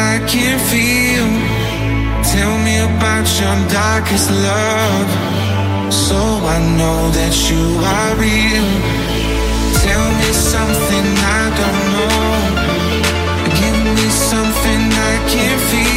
I can feel. Tell me about your darkest love. So I know that you are real. Tell me something I don't know. Give me something I can feel.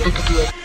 Muito Educador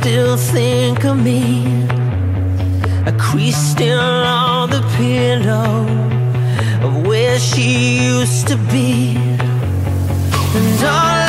still think of me. A crease still on the pillow Of where she used to be. And all